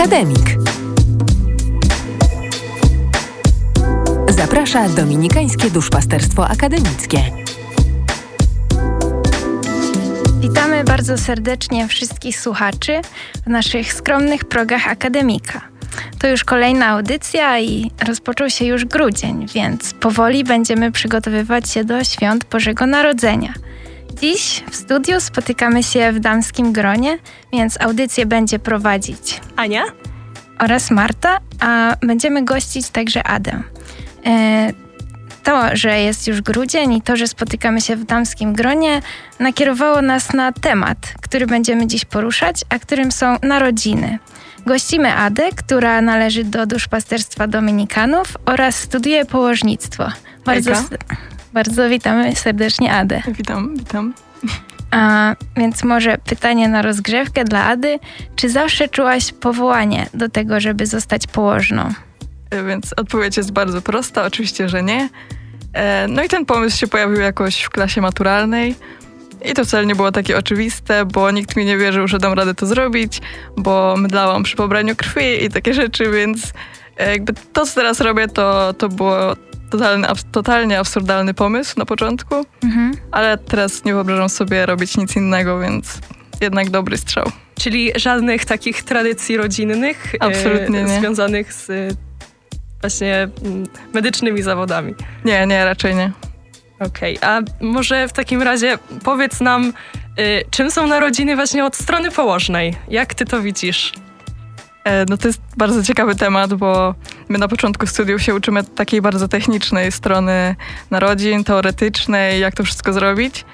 Akademik. Zaprasza Dominikańskie Duszpasterstwo Akademickie. Witamy bardzo serdecznie wszystkich słuchaczy w naszych skromnych progach Akademika. To już kolejna audycja i rozpoczął się już grudzień, więc powoli będziemy przygotowywać się do świąt Bożego Narodzenia. Dziś w studiu spotykamy się w damskim gronie, więc audycję będzie prowadzić Ania oraz Marta, a będziemy gościć także Adę. E, to, że jest już grudzień i to, że spotykamy się w damskim gronie, nakierowało nas na temat, który będziemy dziś poruszać, a którym są narodziny. Gościmy Adę, która należy do duszpasterstwa Dominikanów oraz studiuje położnictwo. Bardzo, bardzo witamy serdecznie Adę. Witam, witam. A więc może pytanie na rozgrzewkę dla Ady. Czy zawsze czułaś powołanie do tego, żeby zostać położną? E, więc odpowiedź jest bardzo prosta, oczywiście, że nie. E, no i ten pomysł się pojawił jakoś w klasie maturalnej. I to wcale nie było takie oczywiste, bo nikt mi nie wierzył, że dam radę to zrobić, bo mdlałam przy pobraniu krwi i takie rzeczy, więc e, jakby to, co teraz robię, to, to było totalny, totalnie absurdalny pomysł na początku, mhm. ale teraz nie wyobrażam sobie robić nic innego, więc jednak dobry strzał. Czyli żadnych takich tradycji rodzinnych Absolutnie e, związanych z właśnie mm, medycznymi zawodami. Nie, nie, raczej nie. Okej, okay. a może w takim razie powiedz nam, y, czym są narodziny właśnie od strony położnej? Jak ty to widzisz? E, no to jest bardzo ciekawy temat, bo my na początku studiów się uczymy takiej bardzo technicznej strony narodzin, teoretycznej, jak to wszystko zrobić.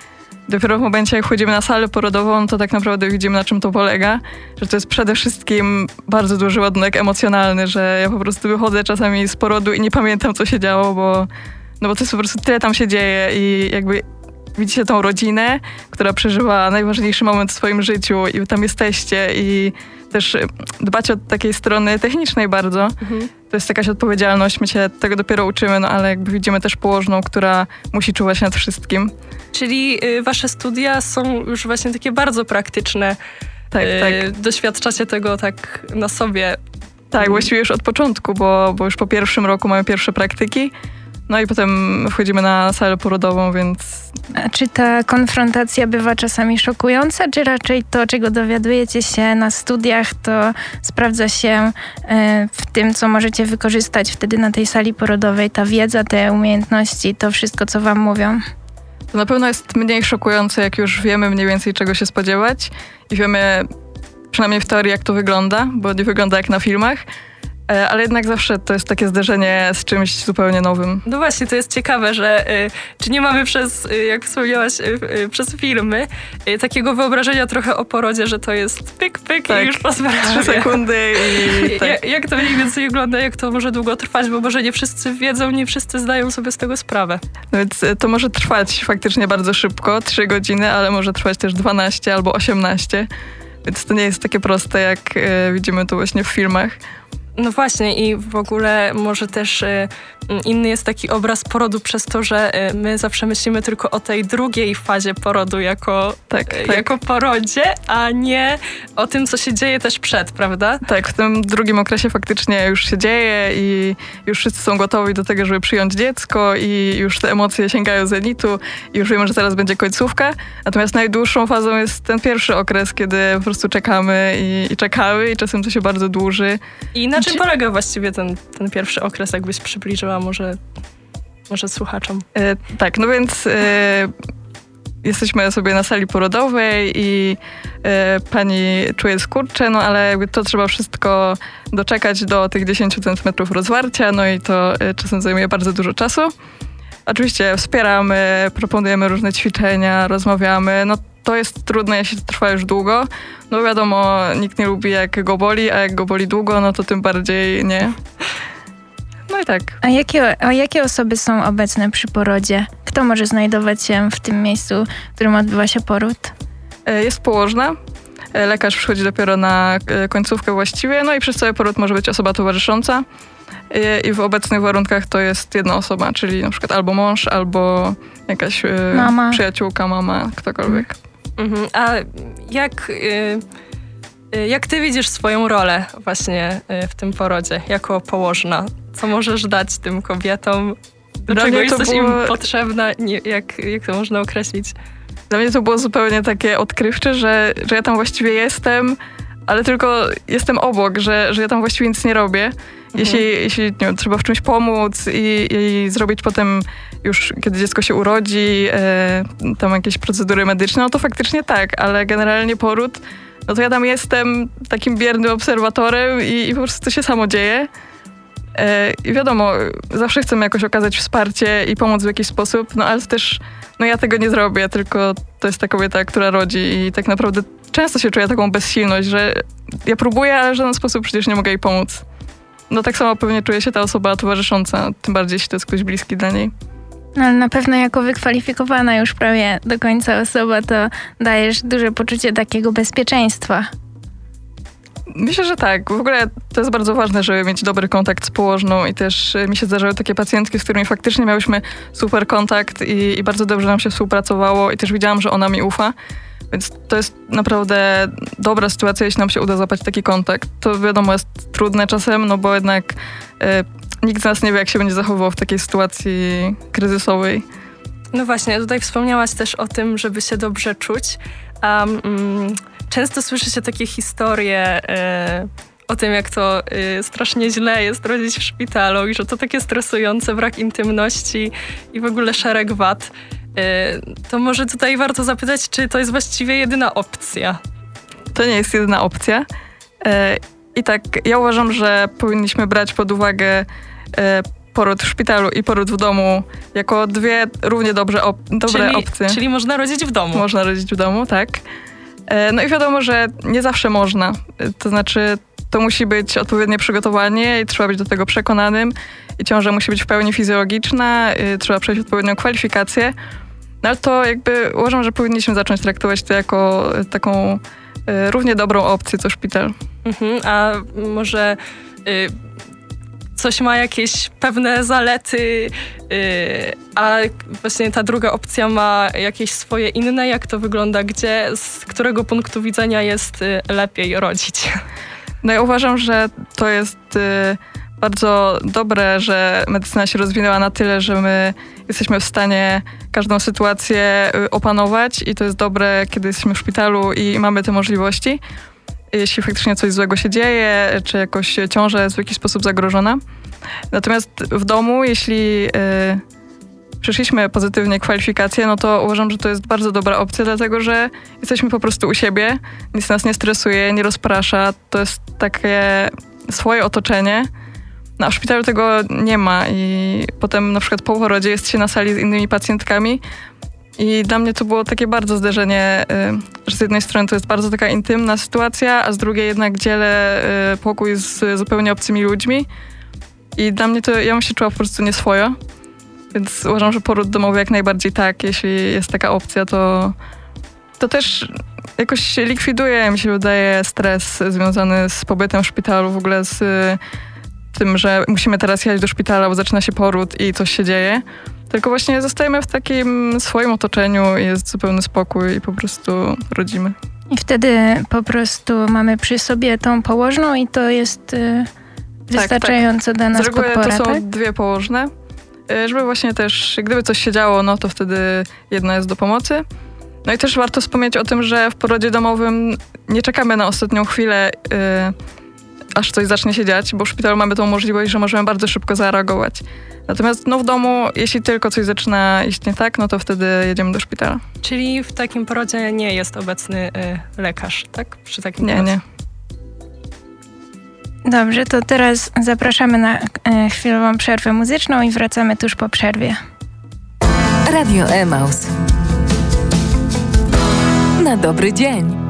Dopiero w momencie, jak wchodzimy na salę porodową, to tak naprawdę widzimy, na czym to polega. Że to jest przede wszystkim bardzo duży ładunek emocjonalny, że ja po prostu wychodzę czasami z porodu i nie pamiętam, co się działo, bo, no bo to jest po prostu tyle tam się dzieje i jakby widzicie tą rodzinę, która przeżywa najważniejszy moment w swoim życiu i tam jesteście i też dbacie od takiej strony technicznej bardzo. Mhm. To jest jakaś odpowiedzialność, my się tego dopiero uczymy, no ale jakby widzimy też położną, która musi czuwać nad wszystkim. Czyli y, wasze studia są już właśnie takie bardzo praktyczne. Tak, y, tak. Doświadczacie tego tak na sobie. Tak, właściwie już od początku, bo, bo już po pierwszym roku mamy pierwsze praktyki. No i potem wchodzimy na salę porodową, więc... A czy ta konfrontacja bywa czasami szokująca, czy raczej to, czego dowiadujecie się na studiach, to sprawdza się e, w tym, co możecie wykorzystać wtedy na tej sali porodowej, ta wiedza, te umiejętności, to wszystko, co wam mówią? To na pewno jest mniej szokujące, jak już wiemy mniej więcej, czego się spodziewać i wiemy przynajmniej w teorii, jak to wygląda, bo nie wygląda jak na filmach. E, ale jednak zawsze to jest takie zderzenie z czymś zupełnie nowym. No właśnie, to jest ciekawe, że y, czy nie mamy przez, y, jak wspomniałaś, przez filmy, takiego wyobrażenia trochę o porodzie, że to jest pyk, pyk tak, i już po Trzy sekundy i tak. jak, jak to mniej więcej wygląda, jak to może długo trwać, bo może nie wszyscy wiedzą, nie wszyscy zdają sobie z tego sprawę. No więc to może trwać faktycznie bardzo szybko, trzy godziny, ale może trwać też 12 albo 18, więc to nie jest takie proste, jak widzimy to właśnie w filmach. No właśnie i w ogóle może też y, inny jest taki obraz porodu przez to, że y, my zawsze myślimy tylko o tej drugiej fazie porodu jako, tak, y, tak. jako porodzie, a nie o tym, co się dzieje też przed, prawda? Tak, w tym drugim okresie faktycznie już się dzieje i już wszyscy są gotowi do tego, żeby przyjąć dziecko i już te emocje sięgają zenitu i już wiemy, że teraz będzie końcówka. Natomiast najdłuższą fazą jest ten pierwszy okres, kiedy po prostu czekamy i, i czekamy i czasem to się bardzo dłuży. I czym polega właściwie ten, ten pierwszy okres, jakbyś przybliżyła może, może słuchaczom? E, tak, no więc e, jesteśmy sobie na sali porodowej i e, pani czuje skurcze, no ale jakby to trzeba wszystko doczekać do tych 10 cm rozwarcia, no i to e, czasem zajmuje bardzo dużo czasu. Oczywiście wspieramy, proponujemy różne ćwiczenia, rozmawiamy. No to jest trudne, jeśli to trwa już długo. No wiadomo, nikt nie lubi jak go boli, a jak go boli długo, no to tym bardziej nie. No i tak. A jakie, a jakie osoby są obecne przy porodzie? Kto może znajdować się w tym miejscu, w którym odbywa się poród? E, jest położna. E, lekarz przychodzi dopiero na e, końcówkę właściwie, no i przez cały poród może być osoba towarzysząca. I w obecnych warunkach to jest jedna osoba, czyli na przykład albo mąż, albo jakaś mama. przyjaciółka, mama, ktokolwiek. Mhm. A jak, y, Y, jak ty widzisz swoją rolę właśnie y, w tym porodzie jako położna? Co możesz dać tym kobietom? Do Dla czego jesteś było... im potrzebna? Jak, jak to można określić? Dla mnie to było zupełnie takie odkrywcze, że, że ja tam właściwie jestem, ale tylko jestem obok, że, że ja tam właściwie nic nie robię. Jeśli, jeśli nie trzeba w czymś pomóc i, i zrobić potem już, kiedy dziecko się urodzi, e, tam jakieś procedury medyczne, no to faktycznie tak, ale generalnie poród no to ja tam jestem takim biernym obserwatorem i, i po prostu to się samo dzieje. E, I wiadomo, zawsze chcemy jakoś okazać wsparcie i pomóc w jakiś sposób, no ale też no ja tego nie zrobię, tylko to jest ta kobieta, która rodzi i tak naprawdę często się czuję taką bezsilność, że ja próbuję, ale w żaden sposób przecież nie mogę jej pomóc. No tak samo pewnie czuje się ta osoba towarzysząca, tym bardziej jeśli to jest ktoś bliski dla niej. No, ale na pewno jako wykwalifikowana już prawie do końca osoba, to dajesz duże poczucie takiego bezpieczeństwa. Myślę, że tak. W ogóle to jest bardzo ważne, żeby mieć dobry kontakt z położną i też e, mi się zdarzały takie pacjentki, z którymi faktycznie miałyśmy super kontakt i, i bardzo dobrze nam się współpracowało i też widziałam, że ona mi ufa. Więc to jest naprawdę dobra sytuacja, jeśli nam się uda zapać taki kontakt. To wiadomo jest trudne czasem, no bo jednak e, nikt z nas nie wie, jak się będzie zachowywał w takiej sytuacji kryzysowej. No właśnie, tutaj wspomniałaś też o tym, żeby się dobrze czuć. Um, um, często słyszy się takie historie y, o tym, jak to y, strasznie źle jest rodzić w szpitalu i że to takie stresujące, brak intymności i w ogóle szereg wad. Y, to może tutaj warto zapytać, czy to jest właściwie jedyna opcja? To nie jest jedyna opcja. I tak, ja uważam, że powinniśmy brać pod uwagę poród w szpitalu i poród w domu jako dwie równie dobrze op dobre czyli, opcje. Czyli można rodzić w domu. Można rodzić w domu, tak. No i wiadomo, że nie zawsze można. To znaczy, to musi być odpowiednie przygotowanie i trzeba być do tego przekonanym. I ciąża musi być w pełni fizjologiczna, trzeba przejść odpowiednią kwalifikację. No ale to jakby uważam, że powinniśmy zacząć traktować to jako taką równie dobrą opcję co szpital. Mhm, a może y, coś ma jakieś pewne zalety, yy, a właśnie ta druga opcja ma jakieś swoje inne. Jak to wygląda? Gdzie, z którego punktu widzenia jest y, lepiej rodzić? No ja uważam, że to jest y, bardzo dobre, że medycyna się rozwinęła na tyle, że my jesteśmy w stanie każdą sytuację y, opanować i to jest dobre, kiedy jesteśmy w szpitalu i mamy te możliwości jeśli faktycznie coś złego się dzieje, czy jakoś ciąża jest w jakiś sposób zagrożona. Natomiast w domu, jeśli yy, przeszliśmy pozytywnie kwalifikacje, no to uważam, że to jest bardzo dobra opcja, dlatego że jesteśmy po prostu u siebie, nic nas nie stresuje, nie rozprasza, to jest takie swoje otoczenie. Na szpitalu tego nie ma i potem na przykład po porodzie jest się na sali z innymi pacjentkami, i dla mnie to było takie bardzo zderzenie, y, że z jednej strony to jest bardzo taka intymna sytuacja, a z drugiej jednak dzielę y, pokój z zupełnie obcymi ludźmi. I dla mnie to, ja bym się czuła po prostu nieswojo. Więc uważam, że poród domowy jak najbardziej tak, jeśli jest taka opcja, to, to też jakoś likwiduje, mi się wydaje, stres związany z pobytem w szpitalu, w ogóle z tym, że musimy teraz jechać do szpitala, bo zaczyna się poród i coś się dzieje. Tylko właśnie zostajemy w takim swoim otoczeniu, jest zupełny spokój i po prostu rodzimy. I wtedy po prostu mamy przy sobie tą położną i to jest y, wystarczająco tak, tak. dla nas Z reguły podpora, to są tak? dwie położne, y, żeby właśnie też, gdyby coś się działo, no to wtedy jedna jest do pomocy. No i też warto wspomnieć o tym, że w porodzie domowym nie czekamy na ostatnią chwilę, y, aż coś zacznie się dziać, bo w szpitalu mamy tą możliwość, że możemy bardzo szybko zareagować. Natomiast no, w domu, jeśli tylko coś zaczyna iść nie tak, no to wtedy jedziemy do szpitala. Czyli w takim porodzie nie jest obecny y, lekarz, tak? Przy takim nie, porodzie. nie. Dobrze, to teraz zapraszamy na y, chwilową przerwę muzyczną i wracamy tuż po przerwie. Radio Emaus. Na dobry dzień.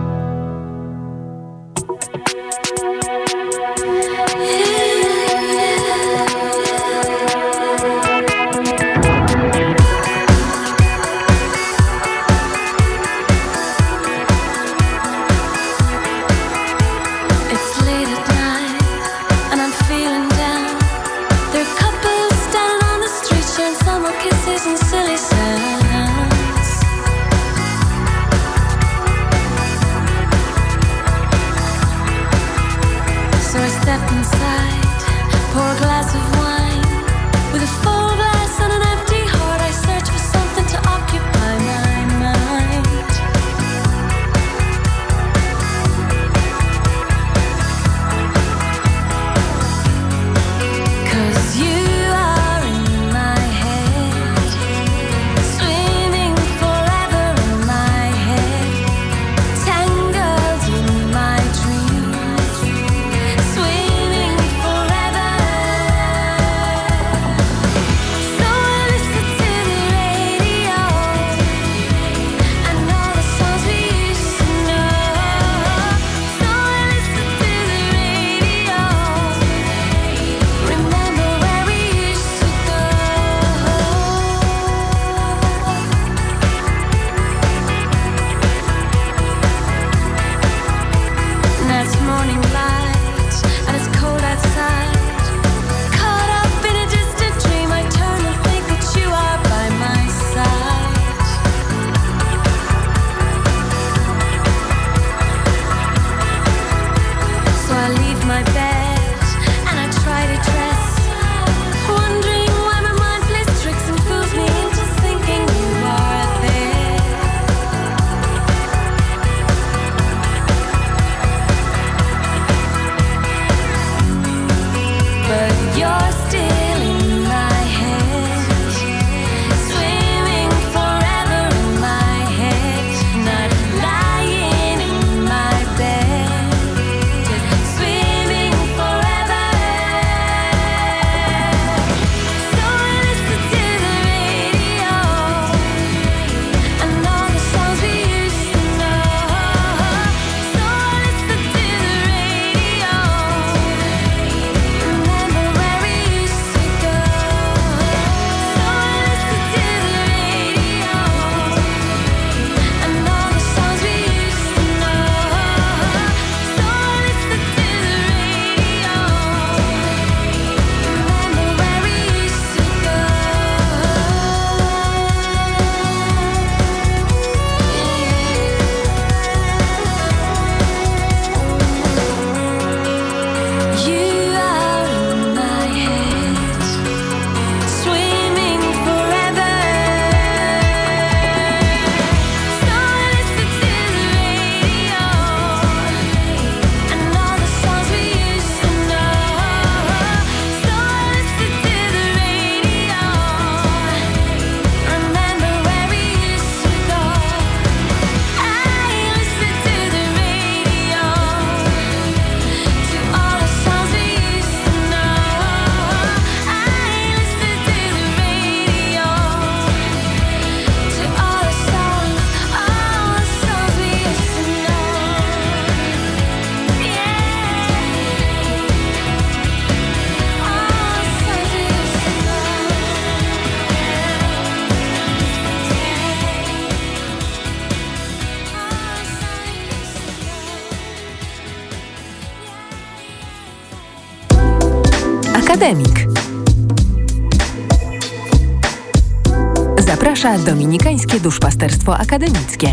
Zaprasza Dominikańskie Duszpasterstwo Akademickie.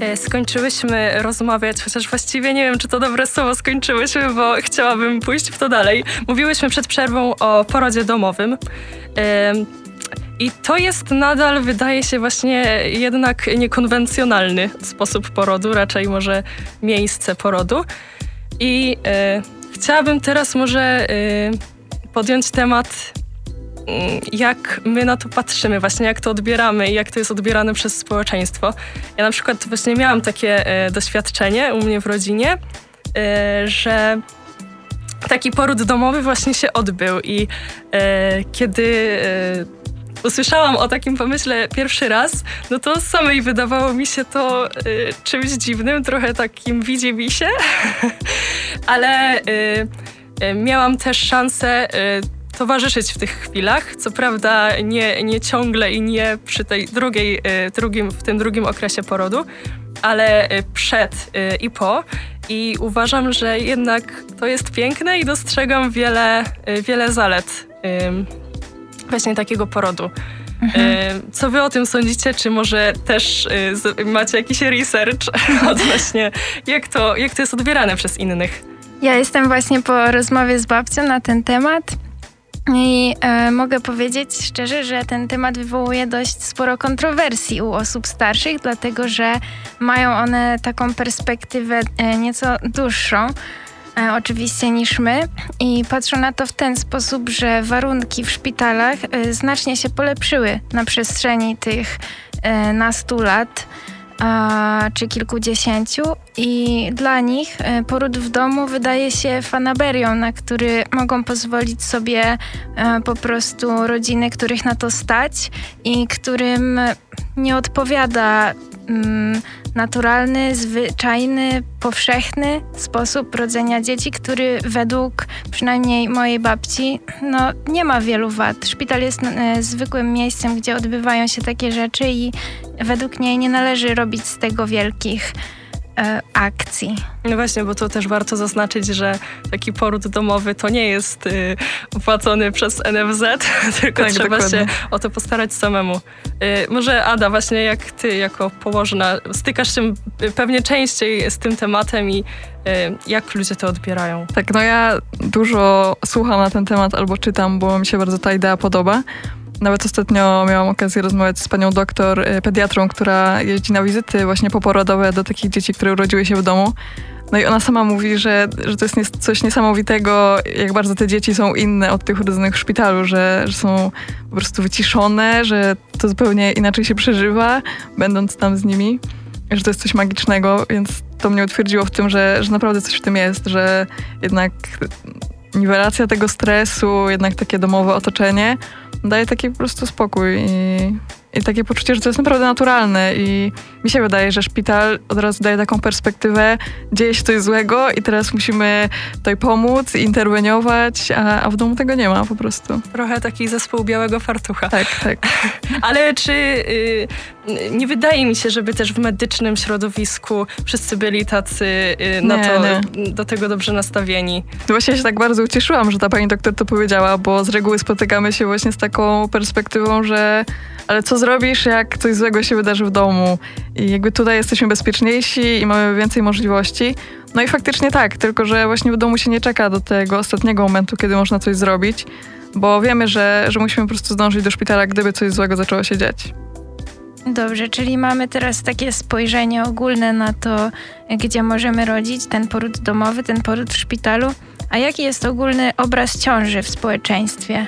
E, skończyłyśmy rozmawiać, chociaż właściwie nie wiem, czy to dobre słowo skończyłyśmy, bo chciałabym pójść w to dalej. Mówiłyśmy przed przerwą o porodzie domowym. I to jest nadal, wydaje się, właśnie jednak niekonwencjonalny sposób porodu, raczej może miejsce porodu. I e, Chciałabym teraz może podjąć temat, jak my na to patrzymy, właśnie jak to odbieramy i jak to jest odbierane przez społeczeństwo. Ja na przykład właśnie miałam takie y, doświadczenie u mnie w rodzinie, y, że taki poród domowy właśnie się odbył i y, kiedy usłyszałam o takim pomyśle pierwszy raz, no to samej wydawało mi się to czymś dziwnym, trochę takim widzi mi się, ale miałam też szansę towarzyszyć w tych chwilach. Co prawda nie, nie ciągle i nie przy tej drugiej, y, drugim, w tym drugim okresie porodu, ale y, przed i po. I uważam, że jednak to jest piękne i dostrzegam wiele, wiele zalet właśnie takiego porodu. Mhm. Co wy o tym sądzicie? Czy może też macie jakiś research odnośnie, jak to, jak to jest odbierane przez innych? Ja jestem właśnie po rozmowie z babcią na ten temat. I e, mogę powiedzieć szczerze, że ten temat wywołuje dość sporo kontrowersji u osób starszych, dlatego że mają one taką perspektywę e, nieco dłuższą. E, oczywiście niż my i patrzą na to w ten sposób, że warunki w szpitalach e, znacznie się polepszyły na przestrzeni tych e, nastu lat czy kilkudziesięciu i dla nich e, poród w domu wydaje się fanaberią, na który mogą pozwolić sobie e, po prostu rodziny, których na to stać i którym nie odpowiada mm, naturalny, zwyczajny, powszechny sposób rodzenia dzieci, który według przynajmniej mojej babci no, nie ma wielu wad. Szpital jest e, zwykłym miejscem, gdzie odbywają się takie rzeczy i według niej nie należy robić z tego wielkich akcji. No właśnie, bo to też warto zaznaczyć, że taki poród domowy to nie jest y, opłacony przez NFZ, tylko tak, trzeba dokładnie. się o to postarać samemu. Y, może Ada, właśnie jak ty jako położna stykasz się pewnie częściej z tym tematem i y, jak ludzie to odbierają? Tak, no ja dużo słucham na ten temat albo czytam, bo mi się bardzo ta idea podoba. Nawet ostatnio miałam okazję rozmawiać z panią doktor, y, pediatrą, która jeździ na wizyty właśnie poporodowe do takich dzieci, które urodziły się w domu. No i ona sama mówi, że, że to jest coś niesamowitego, jak bardzo te dzieci są inne od tych urodzonych w szpitalu, że, że są po prostu wyciszone, że to zupełnie inaczej się przeżywa, będąc tam z nimi, że to jest coś magicznego, więc to mnie utwierdziło w tym, że, że naprawdę coś w tym jest, że jednak niwelacja tego stresu, jednak takie domowe otoczenie daje taki po prostu spokój i, i takie poczucie, że to jest naprawdę naturalne i mi się wydaje, że szpital od razu daje taką perspektywę, dzieje się coś złego i teraz musimy tutaj pomóc, interweniować, a, a w domu tego nie ma po prostu. Trochę taki zespół białego fartucha. Tak, tak. Ale czy y, nie wydaje mi się, żeby też w medycznym środowisku wszyscy byli tacy y, na nie, to, nie. do tego dobrze nastawieni? No właśnie się tak bardzo ucieszyłam, że ta pani doktor to powiedziała, bo z reguły spotykamy się właśnie z taką perspektywą, że ale co zrobisz, jak coś złego się wydarzy w domu? I jakby tutaj jesteśmy bezpieczniejsi i mamy więcej możliwości. No i faktycznie tak, tylko że właśnie w domu się nie czeka do tego ostatniego momentu, kiedy można coś zrobić, bo wiemy, że, że musimy po prostu zdążyć do szpitala, gdyby coś złego zaczęło się dziać. Dobrze, czyli mamy teraz takie spojrzenie ogólne na to, gdzie możemy rodzić, ten poród domowy, ten poród w szpitalu. A jaki jest ogólny obraz ciąży w społeczeństwie?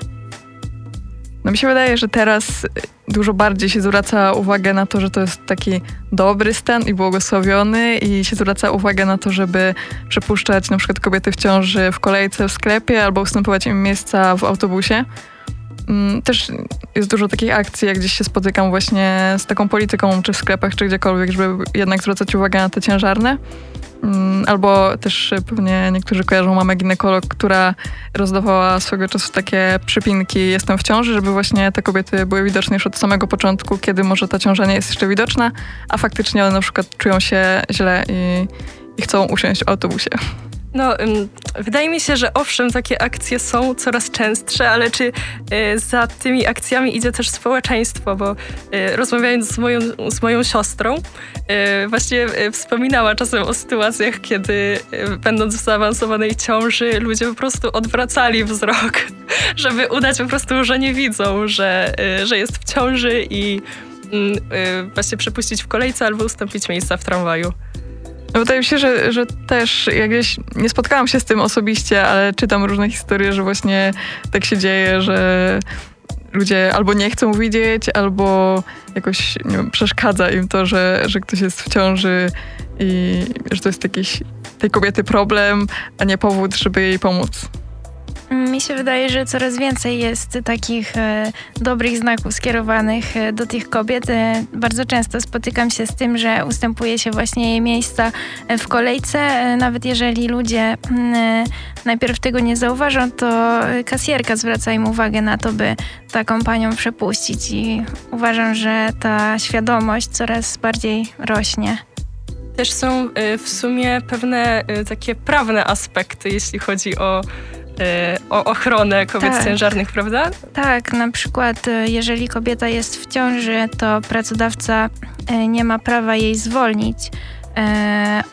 No mi się wydaje, że teraz dużo bardziej się zwraca uwagę na to, że to jest taki dobry stan i błogosławiony i się zwraca uwagę na to, żeby przepuszczać na przykład kobiety w ciąży w kolejce w sklepie albo ustępować im miejsca w autobusie. Mm, też jest dużo takich akcji, jak gdzieś się spotykam właśnie z taką polityką, czy w sklepach, czy gdziekolwiek, żeby jednak zwracać uwagę na te ciężarne. Mm, albo też pewnie niektórzy kojarzą mamę ginekolog, która rozdawała swego czasu takie przypinki jestem w ciąży, żeby właśnie te kobiety były widoczne już od samego początku, kiedy może ta ciąża nie jest jeszcze widoczna, a faktycznie one na przykład czują się źle i, i chcą usiąść w autobusie. No, wydaje mi się, że owszem, takie akcje są coraz częstsze, ale czy e, za tymi akcjami idzie też społeczeństwo? Bo e, rozmawiając z moją, z moją siostrą, e, właśnie wspominała czasem o sytuacjach, kiedy będąc w zaawansowanej ciąży, ludzie po prostu odwracali wzrok, żeby udać po prostu, że nie widzą, że, że jest w ciąży i mm, właśnie przepuścić w kolejce albo ustąpić miejsca w tramwaju. No wydaje mi się, że, że też jakieś nie spotkałam się z tym osobiście, ale czytam różne historie, że właśnie tak się dzieje, że ludzie albo nie chcą widzieć, albo jakoś wiem, przeszkadza im to, że, że ktoś jest w ciąży i że to jest jakiś tej kobiety problem, a nie powód, żeby jej pomóc. Mi się wydaje, że coraz więcej jest takich e, dobrych znaków skierowanych e, do tych kobiet. E, bardzo często spotykam się z tym, że ustępuje się właśnie jej miejsca w kolejce. Nawet jeżeli ludzie mm, najpierw tego nie zauważą, to kasjerka zwraca im uwagę na to, by taką panią przepuścić. I uważam, że ta świadomość coraz bardziej rośnie też są w sumie pewne takie prawne aspekty, jeśli chodzi o o ochronę kobiet tak. ciężarnych, prawda? Tak, na przykład jeżeli kobieta jest w ciąży, to pracodawca nie ma prawa jej zwolnić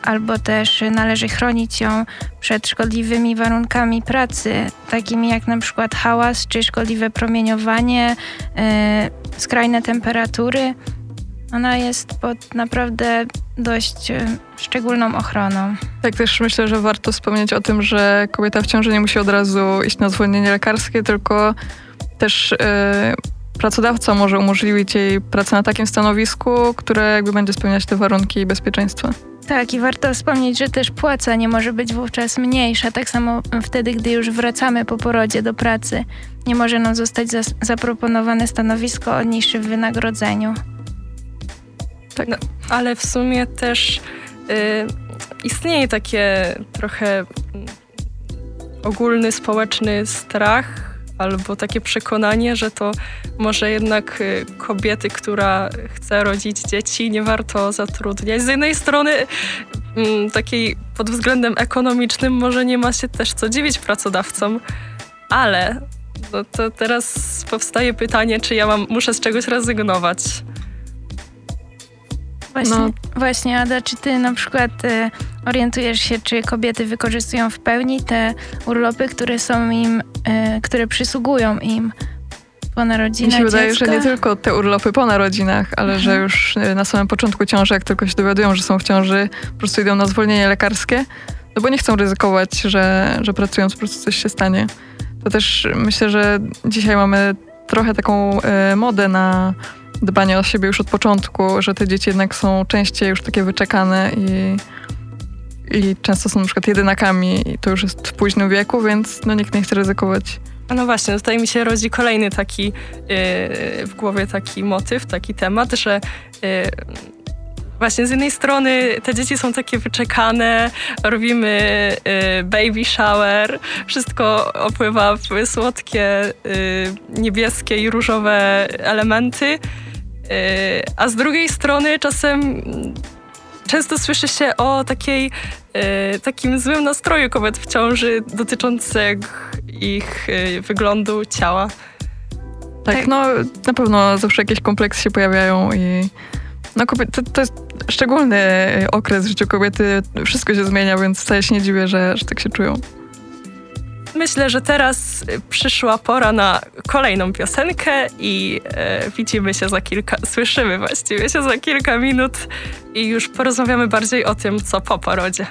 albo też należy chronić ją przed szkodliwymi warunkami pracy, takimi jak na przykład hałas czy szkodliwe promieniowanie, skrajne temperatury. Ona jest pod naprawdę dość e, szczególną ochroną. Tak, też myślę, że warto wspomnieć o tym, że kobieta w ciąży nie musi od razu iść na zwolnienie lekarskie, tylko też pracodawca może umożliwić jej pracę na takim stanowisku, które jakby będzie spełniać te warunki bezpieczeństwa. Tak, i warto wspomnieć, że też płaca nie może być wówczas mniejsza. Tak samo wtedy, gdy już wracamy po porodzie do pracy, nie może nam zostać za zaproponowane stanowisko o niższym wynagrodzeniu. Tak, no, ale w sumie też y, istnieje takie trochę mm, ogólny społeczny strach albo takie przekonanie, że to może jednak y, kobiety, która chce rodzić dzieci, nie warto zatrudniać. Z jednej strony mm, takiej pod względem ekonomicznym może nie ma się też co dziwić pracodawcom, ale no to teraz powstaje pytanie, czy ja mam, muszę z czegoś rezygnować. Właśnie, no. właśnie, Ada, czy ty na przykład y, orientujesz się, czy kobiety wykorzystują w pełni te urlopy, które są im, y, które przysługują im po narodzinach Mi się wydaje, że nie tylko te urlopy po narodzinach, ale mhm. że już y, na samym początku ciąży, jak tylko się dowiadują, że są w ciąży, po prostu idą na zwolnienie lekarskie, no bo nie chcą ryzykować, że, że pracując po prostu coś się stanie. To też myślę, że dzisiaj mamy trochę taką y, modę na dbanie o siebie już od początku, że te dzieci jednak są częściej już takie wyczekane i, i często są na przykład jedynakami i to już jest w późnym wieku, więc no nikt nie chce ryzykować. No właśnie, tutaj mi się rodzi kolejny taki yy, w głowie taki motyw, taki temat, że yy, Właśnie z jednej strony te dzieci są takie wyczekane, robimy y, baby shower, wszystko opływa w słodkie, y, niebieskie i różowe elementy. Y, a z drugiej strony czasem często słyszy się o takiej, y, takim złym nastroju kobiet w ciąży dotyczących ich y, wyglądu ciała. Tak, tak, no na pewno zawsze jakieś kompleksy się pojawiają i no kobiety, to, to, jest szczególny okres w życiu kobiety, wszystko się zmienia, więc wcale się nie dziwię, że, że tak się czują. Myślę, że teraz przyszła pora na kolejną piosenkę i e, widzimy się za kilka, słyszymy właściwie się za kilka minut i już porozmawiamy bardziej o tym, co po porodzie.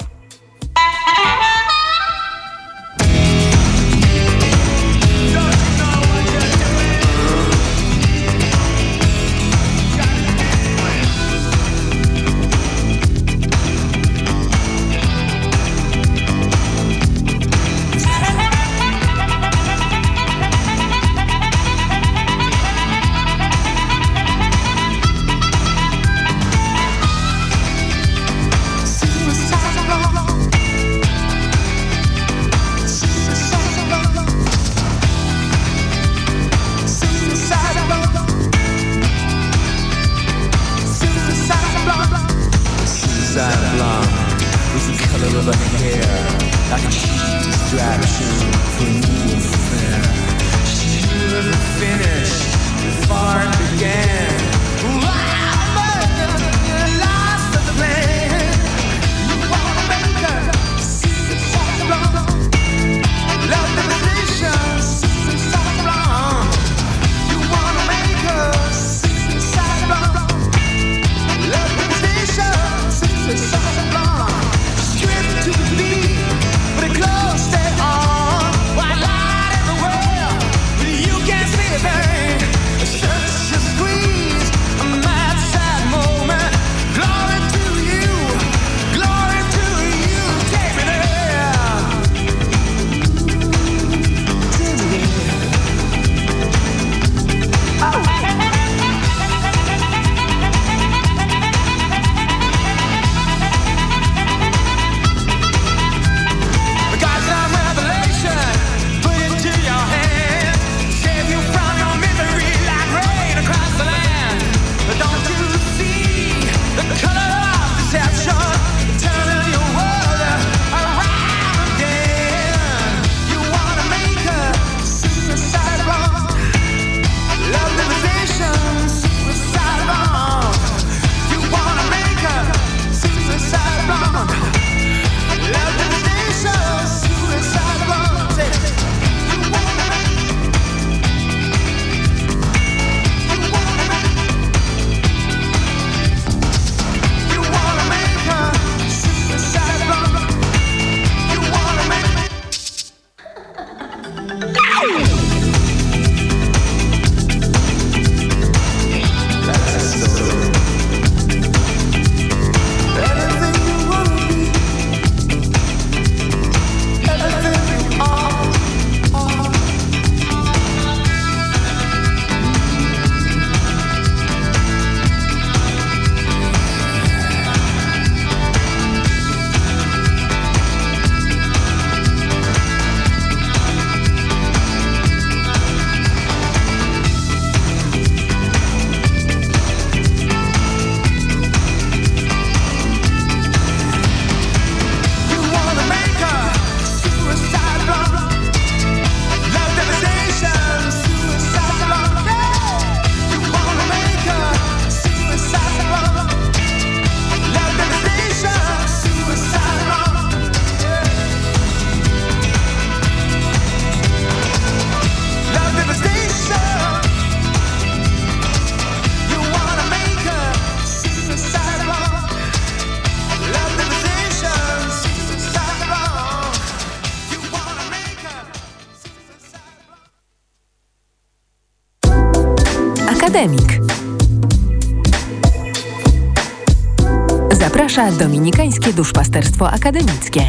Zaprasza Dominikańskie Duszpasterstwo Akademickie.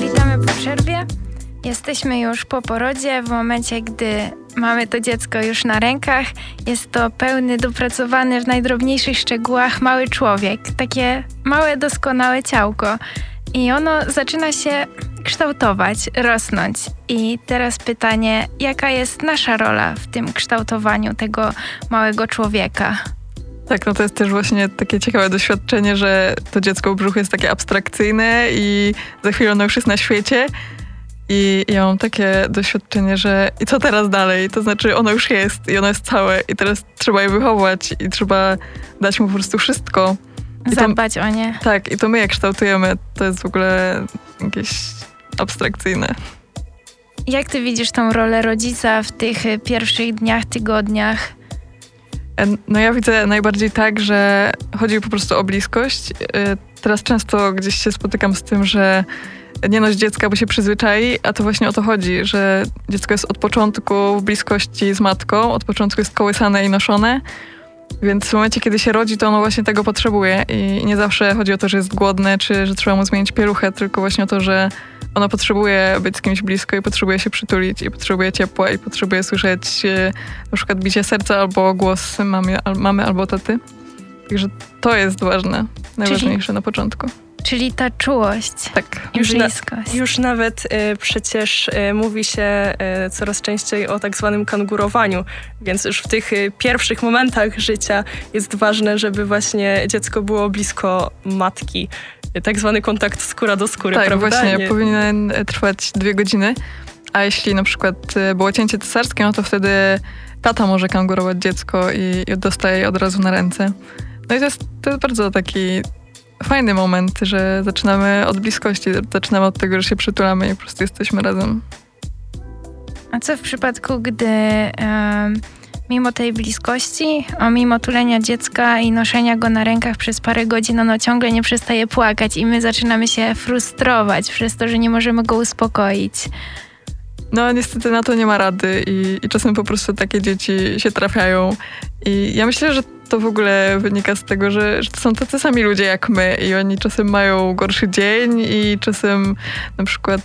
Witamy po przerwie. Jesteśmy już po porodzie, w momencie, gdy mamy to dziecko już na rękach. Jest to pełny, dopracowany w najdrobniejszych szczegółach mały człowiek. Takie małe, doskonałe ciałko. I ono zaczyna się kształtować, rosnąć. I teraz pytanie, jaka jest nasza rola w tym kształtowaniu tego małego człowieka? Tak, no to jest też właśnie takie ciekawe doświadczenie, że to dziecko w brzuchu jest takie abstrakcyjne i za chwilę ono już jest na świecie. I ja mam takie doświadczenie, że i co teraz dalej? To znaczy ono już jest i ono jest całe i teraz trzeba je wychować i trzeba dać mu po prostu wszystko. I Zadbać to, o nie. Tak, i to my je kształtujemy. To jest w ogóle jakieś abstrakcyjne. Jak ty widzisz tą rolę rodzica w tych pierwszych dniach, tygodniach? No ja widzę najbardziej tak, że chodzi po prostu o bliskość. E, teraz często gdzieś się spotykam z tym, że nie noś dziecka, bo się przyzwyczai, a to właśnie o to chodzi, że dziecko jest od początku w bliskości z matką, od początku jest kołysane i noszone, więc w momencie, kiedy się rodzi, to ono właśnie tego potrzebuje i nie zawsze chodzi o to, że jest głodne, czy że trzeba mu zmienić pieluchę, tylko właśnie o to, że ono potrzebuje być z kimś blisko i potrzebuje się przytulić i potrzebuje ciepła i potrzebuje słyszeć e, na przykład bicie serca albo głos mamy, mamy albo taty. Także to jest ważne, najważniejsze Czyli... na początku. Czyli ta czułość. Tak. Już, na, już nawet y, przecież y, mówi się y, coraz częściej o tak zwanym kangurowaniu, więc już w tych y, pierwszych momentach życia jest ważne, żeby właśnie dziecko było blisko matki. Tak zwany kontakt skóra do skóry, tak, prawda? właśnie, Nie. powinien trwać dwie godziny. A jeśli na przykład y, było cięcie cesarskie, no to wtedy tata może kangurować dziecko i, i dostaje je od razu na ręce. No i to jest, to jest bardzo taki fajny moment, że zaczynamy od bliskości, zaczynamy od tego, że się przytulamy i po prostu jesteśmy razem. A co w przypadku, gdy um, mimo tej bliskości, o mimo tulenia dziecka i noszenia go na rękach przez parę godzin, ono ciągle nie przestaje płakać i my zaczynamy się frustrować przez to, że nie możemy go uspokoić? No niestety na to nie ma rady i, i czasem po prostu takie dzieci się trafiają. I ja myślę, że to w ogóle wynika z tego, że, że to są tacy sami ludzie jak my i oni czasem mają gorszy dzień i czasem na przykład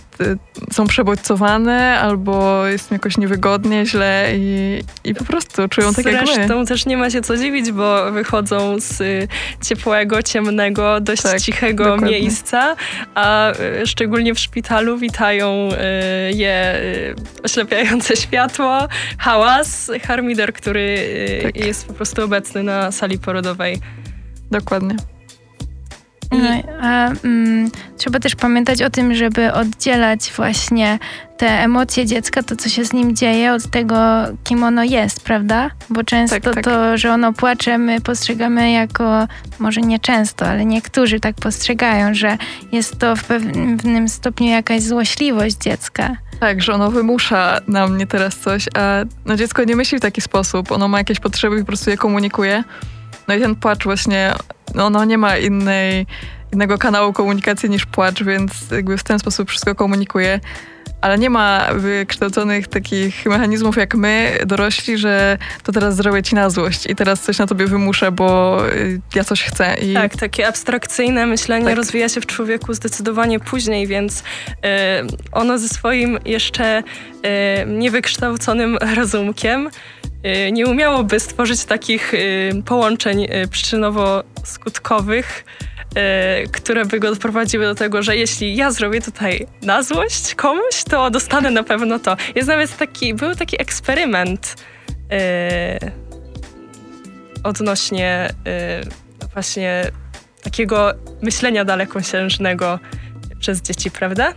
są przebodźcowane albo jest im jakoś niewygodnie, źle i, i po prostu czują tak Zresztą jak my. Zresztą też nie ma się co dziwić, bo wychodzą z y, ciepłego, ciemnego, dość tak, cichego dokładnie. miejsca, a y, szczególnie w szpitalu witają je oślepiające światło, hałas, harmider, który tak. jest po prostu obecny na sali porodowej. Dokładnie. I... No, a, mm, trzeba też pamiętać o tym, żeby oddzielać właśnie te emocje dziecka, to co się z nim dzieje, od tego, kim ono jest, prawda? Bo często tak, tak. to, że ono płacze, my postrzegamy jako, może nie często, ale niektórzy tak postrzegają, że jest to w pewnym stopniu jakaś złośliwość dziecka. Tak, że ono wymusza na mnie teraz coś, a no dziecko nie myśli w taki sposób. Ono ma jakieś potrzeby i po prostu je komunikuje. No i ten płacz właśnie, no, ono nie ma innej, innego kanału komunikacji niż płacz, więc jakby w ten sposób wszystko komunikuje ale nie ma wykształconych takich mechanizmów jak my, dorośli, że to teraz zrobię ci na złość i teraz coś na tobie wymuszę, bo y, ja coś chcę. I... Tak, takie abstrakcyjne myślenie tak. rozwija się w człowieku zdecydowanie później, więc y, ono ze swoim jeszcze y, niewykształconym rozumkiem nie umiałoby stworzyć takich y, połączeń y, przyczynowo-skutkowych, Y, które by go doprowadziły do tego, że jeśli ja zrobię tutaj na złość komuś, to dostanę na pewno to. Jest nawet taki, był taki eksperyment odnośnie właśnie takiego myślenia dalekosiężnego przez dzieci, prawda?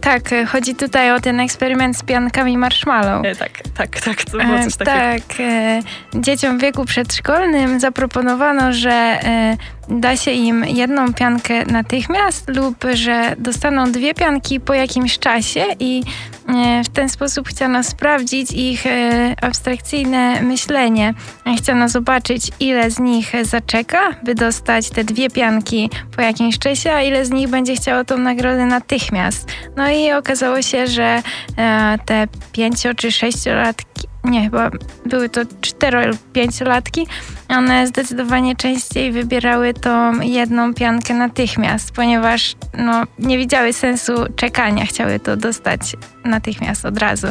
Tak, chodzi tutaj o ten eksperyment z piankami marshmallow. E, tak, tak, tak, to było coś takiego. Tak, e, dzieciom w wieku przedszkolnym zaproponowano, że e, da się im jedną piankę natychmiast lub że dostaną dwie pianki po jakimś czasie i e, w ten sposób chciano sprawdzić ich e, abstrakcyjne myślenie. Chciano zobaczyć, ile z nich zaczeka, by dostać te dwie pianki po jakimś czasie, a ile z nich będzie chciało tą nagrodę natychmiast. No i okazało się, że e, te pięcio czy sześciolatki nie, chyba były to 4 lub 5-latki, one zdecydowanie częściej wybierały tą jedną piankę natychmiast, ponieważ no, nie widziały sensu czekania, chciały to dostać natychmiast, od razu.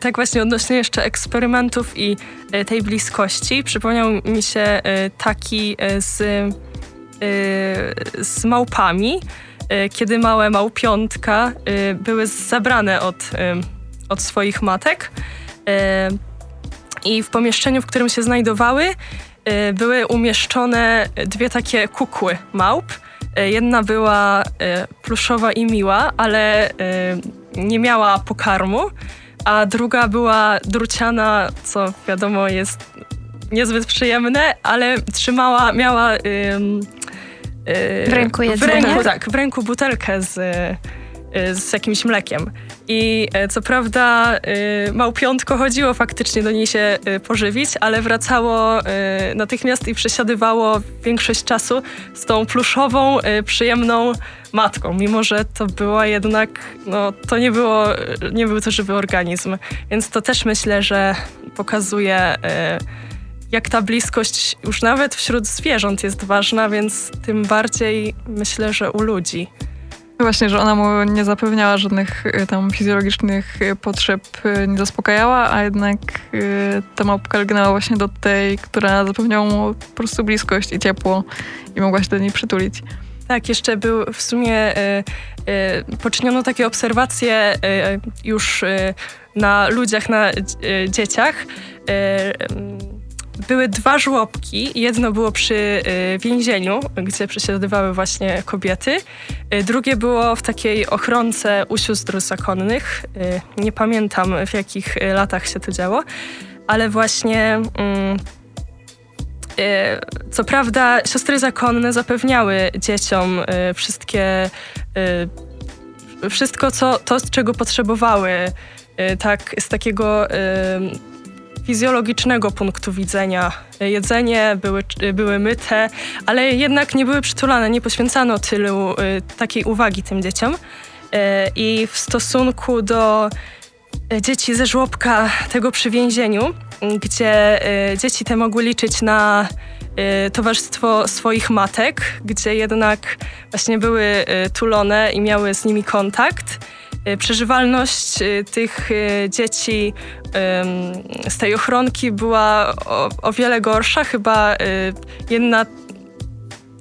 Tak właśnie odnośnie jeszcze eksperymentów i e, tej bliskości, przypomniał mi się e, taki e, z, z małpami, kiedy małe małpiątka były zabrane od, od swoich matek i w pomieszczeniu, w którym się znajdowały, y, były umieszczone dwie takie kukły małp. Y, jedna była y, pluszowa i miła, ale nie miała pokarmu, a druga była druciana, co wiadomo jest niezbyt przyjemne, ale trzymała, miała w ręku jedzenie? W ręku, tak, w ręku butelkę z, z jakimś mlekiem. I e, co prawda y, małpiątko chodziło faktycznie do niej się y, pożywić, ale wracało y, natychmiast i przesiadywało większość czasu z tą pluszową, przyjemną matką, mimo że to była jednak, no to nie było, nie był to żywy organizm. Więc to też myślę, że pokazuje jak ta bliskość już nawet wśród zwierząt jest ważna, więc tym bardziej myślę, że u ludzi. Właśnie, że ona mu nie zapewniała żadnych y, tam fizjologicznych y, potrzeb, y, nie zaspokajała, a jednak ta małpka lgnęła właśnie do tej, która zapewniała mu po prostu bliskość i ciepło i mogła się do niej przytulić. Tak, jeszcze był w sumie y, y, poczyniono takie obserwacje y, już na ludziach, na dzieciach były dwa żłobki. Jedno było przy y, więzieniu, gdzie przesiadywały właśnie kobiety. Y, drugie było w takiej ochronce u sióstr zakonnych. Y, nie pamiętam w jakich latach się to działo, ale właśnie. Mm, co prawda, siostry zakonne zapewniały dzieciom wszystkie, wszystko, co, to, czego potrzebowały, tak, z takiego fizjologicznego punktu widzenia. Jedzenie były, były myte, ale jednak nie były przytulane, nie poświęcano tylu y, takiej uwagi tym dzieciom. Y, I w stosunku do y, dzieci ze żłobka tego przy więzieniu, gdzie dzieci te mogły liczyć na towarzystwo swoich matek, gdzie jednak właśnie były tulone i miały z nimi kontakt, przeżywalność y, tych y, dzieci z tej ochronki była o, o wiele gorsza. Chyba jedna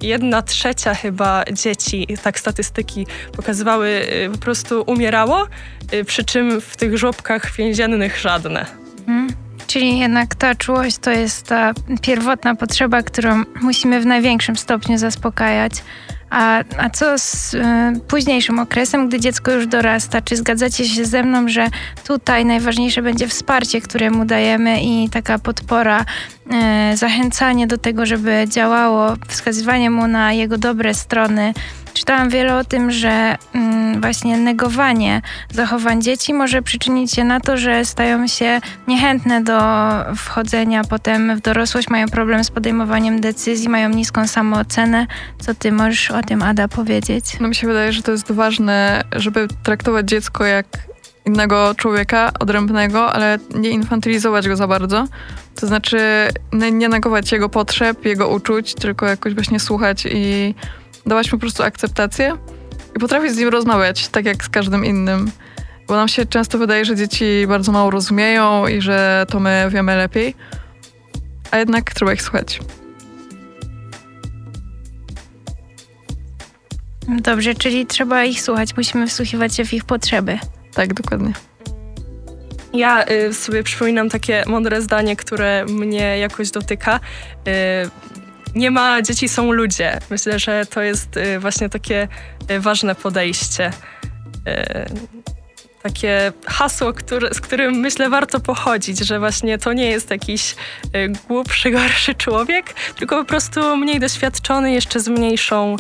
jedna trzecia chyba dzieci, tak statystyki pokazywały, po prostu umierało, przy czym w tych żłobkach więziennych żadne. Hmm. Czyli jednak ta czułość to jest ta pierwotna potrzeba, którą musimy w największym stopniu zaspokajać. A, a co z y, późniejszym okresem, gdy dziecko już dorasta? Czy zgadzacie się ze mną, że tutaj najważniejsze będzie wsparcie, które mu dajemy i taka podpora, y, zachęcanie do tego, żeby działało, wskazywanie mu na jego dobre strony, Czytałam wiele o tym, że mm, właśnie negowanie zachowań dzieci może przyczynić się na to, że stają się niechętne do wchodzenia potem w dorosłość, mają problem z podejmowaniem decyzji, mają niską samoocenę. Co ty możesz o tym, Ada, powiedzieć? No mi się wydaje, że to jest ważne, żeby traktować dziecko jak innego człowieka, odrębnego, ale nie infantylizować go za bardzo. To znaczy nie negować jego potrzeb, jego uczuć, tylko jakoś właśnie słuchać i dawać mu po prostu akceptację i potrafić z nim rozmawiać, tak jak z każdym innym. Bo nam się często wydaje, że dzieci bardzo mało rozumieją i że to my wiemy lepiej, a jednak trzeba ich słuchać. Dobrze, czyli trzeba ich słuchać, musimy wsłuchiwać się w ich potrzeby. Tak, dokładnie. Ja y, sobie przypominam takie mądre zdanie, które mnie jakoś dotyka. Y, nie ma dzieci, są ludzie. Myślę, że to jest y, właśnie takie y, ważne podejście. Y, takie hasło, które, z którym myślę warto pochodzić, że właśnie to nie jest jakiś głupszy, gorszy człowiek, tylko po prostu mniej doświadczony, jeszcze z mniejszą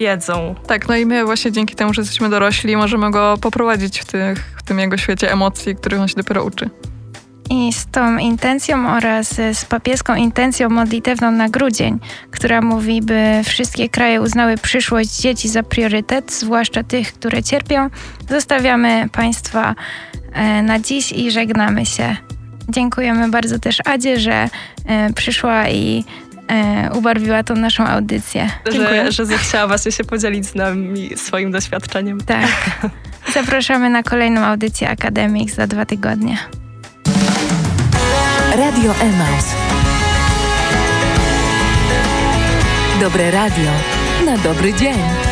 wiedzą. Tak, no i my właśnie dzięki temu, że jesteśmy dorośli, możemy go poprowadzić w, tych, w tym jego świecie emocji, których on się dopiero uczy. I z tą intencją oraz z papieską intencją modlitewną na grudzień, która mówi, by wszystkie kraje uznały przyszłość dzieci za priorytet, zwłaszcza tych, które cierpią, zostawiamy Państwa e, na dziś i żegnamy się. Dziękujemy bardzo też Adzie, że e, przyszła i e, ubarwiła tą naszą audycję. Że, że zechciała właśnie się podzielić z nami swoim doświadczeniem. Tak. Zapraszamy na kolejną audycję Akademik za dwa tygodnie. Radio Emaus. Dobre radio na dobry dzień.